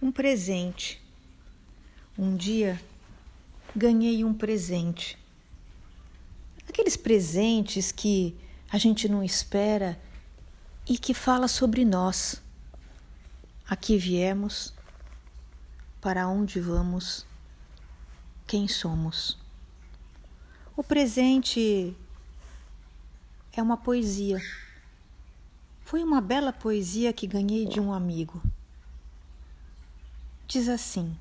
Um presente. Um dia ganhei um presente. Aqueles presentes que a gente não espera e que fala sobre nós. Aqui viemos, para onde vamos, quem somos. O presente é uma poesia. Foi uma bela poesia que ganhei de um amigo. Diz assim: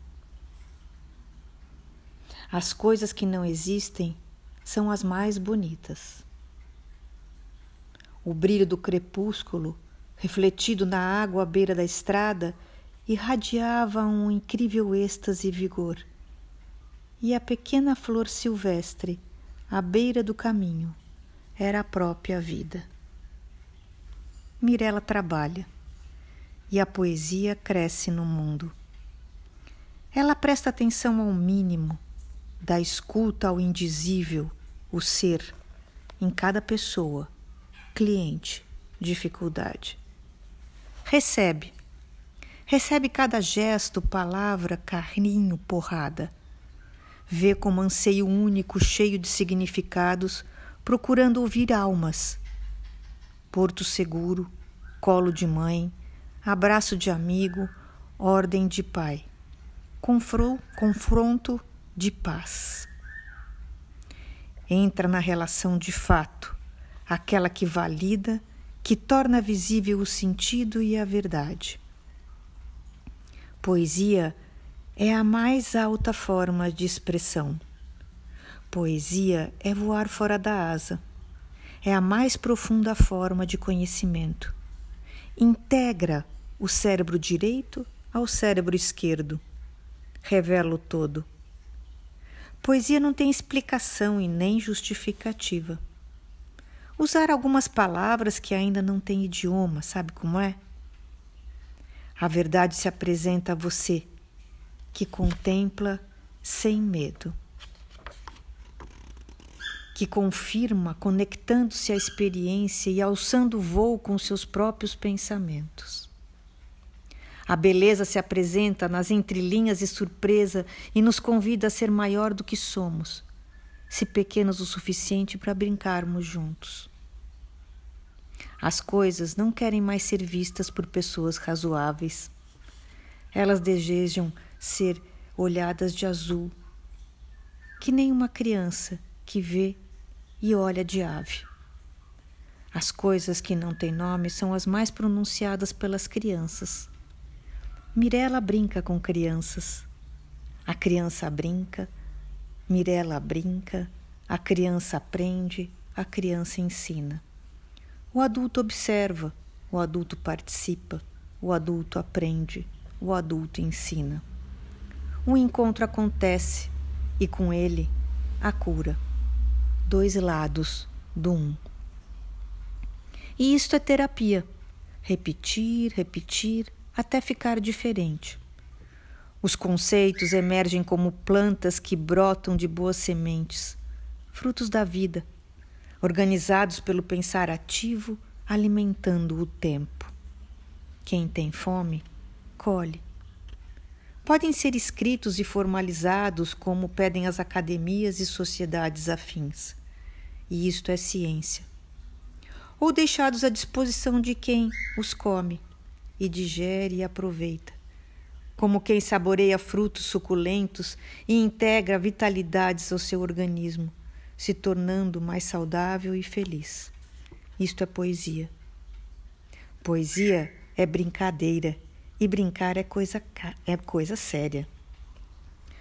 As coisas que não existem são as mais bonitas. O brilho do crepúsculo, refletido na água à beira da estrada, irradiava um incrível êxtase e vigor. E a pequena flor silvestre, à beira do caminho, era a própria vida. Mirela trabalha e a poesia cresce no mundo. Ela presta atenção ao mínimo, da escuta ao indizível, o ser, em cada pessoa, cliente, dificuldade. Recebe. Recebe cada gesto, palavra, carrinho, porrada. Vê como anseio único, cheio de significados, procurando ouvir almas. Porto seguro, colo de mãe, abraço de amigo, ordem de pai confronto de paz. Entra na relação de fato, aquela que valida, que torna visível o sentido e a verdade. Poesia é a mais alta forma de expressão. Poesia é voar fora da asa. É a mais profunda forma de conhecimento. Integra o cérebro direito ao cérebro esquerdo revela o todo. Poesia não tem explicação e nem justificativa. Usar algumas palavras que ainda não têm idioma, sabe como é? A verdade se apresenta a você, que contempla sem medo, que confirma conectando-se à experiência e alçando o voo com seus próprios pensamentos. A beleza se apresenta nas entrelinhas de surpresa e nos convida a ser maior do que somos, se pequenos o suficiente para brincarmos juntos. As coisas não querem mais ser vistas por pessoas razoáveis. Elas desejam ser olhadas de azul, que nem uma criança que vê e olha de ave. As coisas que não têm nome são as mais pronunciadas pelas crianças. Mirela brinca com crianças. A criança brinca, Mirela brinca, a criança aprende, a criança ensina. O adulto observa, o adulto participa, o adulto aprende, o adulto ensina. Um encontro acontece e com ele a cura. Dois lados do um. E isto é terapia. Repetir, repetir, até ficar diferente. Os conceitos emergem como plantas que brotam de boas sementes, frutos da vida, organizados pelo pensar ativo, alimentando o tempo. Quem tem fome, colhe. Podem ser escritos e formalizados como pedem as academias e sociedades afins. E isto é ciência. Ou deixados à disposição de quem os come, e digere e aproveita. Como quem saboreia frutos suculentos e integra vitalidades ao seu organismo, se tornando mais saudável e feliz. Isto é poesia. Poesia é brincadeira e brincar é coisa, é coisa séria.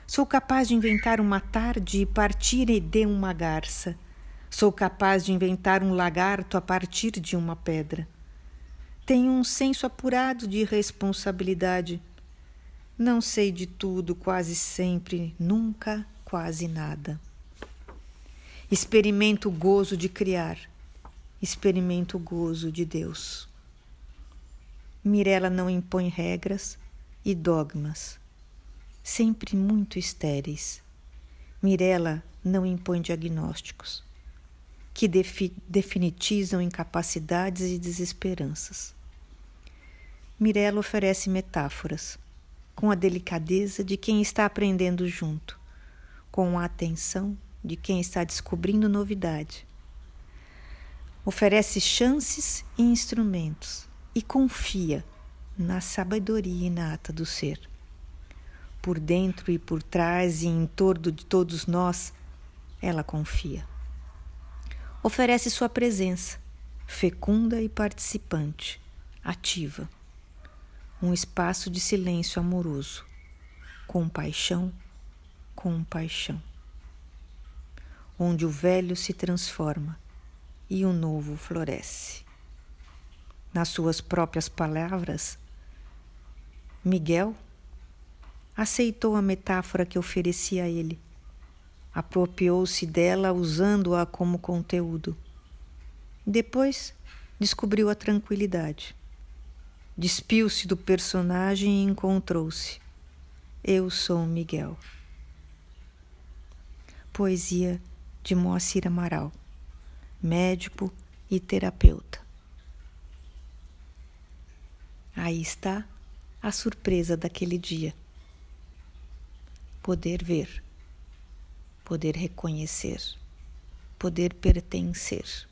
Sou capaz de inventar uma tarde e partir de uma garça. Sou capaz de inventar um lagarto a partir de uma pedra. Tenho um senso apurado de responsabilidade. Não sei de tudo, quase sempre, nunca, quase nada. Experimento o gozo de criar, experimento o gozo de Deus. Mirela não impõe regras e dogmas, sempre muito estéreis. Mirela não impõe diagnósticos que defi definitizam incapacidades e desesperanças. Mirella oferece metáforas, com a delicadeza de quem está aprendendo junto, com a atenção de quem está descobrindo novidade. Oferece chances e instrumentos e confia na sabedoria inata do ser. Por dentro e por trás e em torno de todos nós, ela confia. Oferece sua presença, fecunda e participante, ativa. Um espaço de silêncio amoroso, com paixão, com paixão. Onde o velho se transforma e o novo floresce nas suas próprias palavras, Miguel aceitou a metáfora que ofereci a ele, apropriou-se dela usando-a como conteúdo. Depois descobriu a tranquilidade. Despiu-se do personagem e encontrou-se. Eu sou Miguel. Poesia de Moacir Amaral, médico e terapeuta. Aí está a surpresa daquele dia. Poder ver, poder reconhecer, poder pertencer.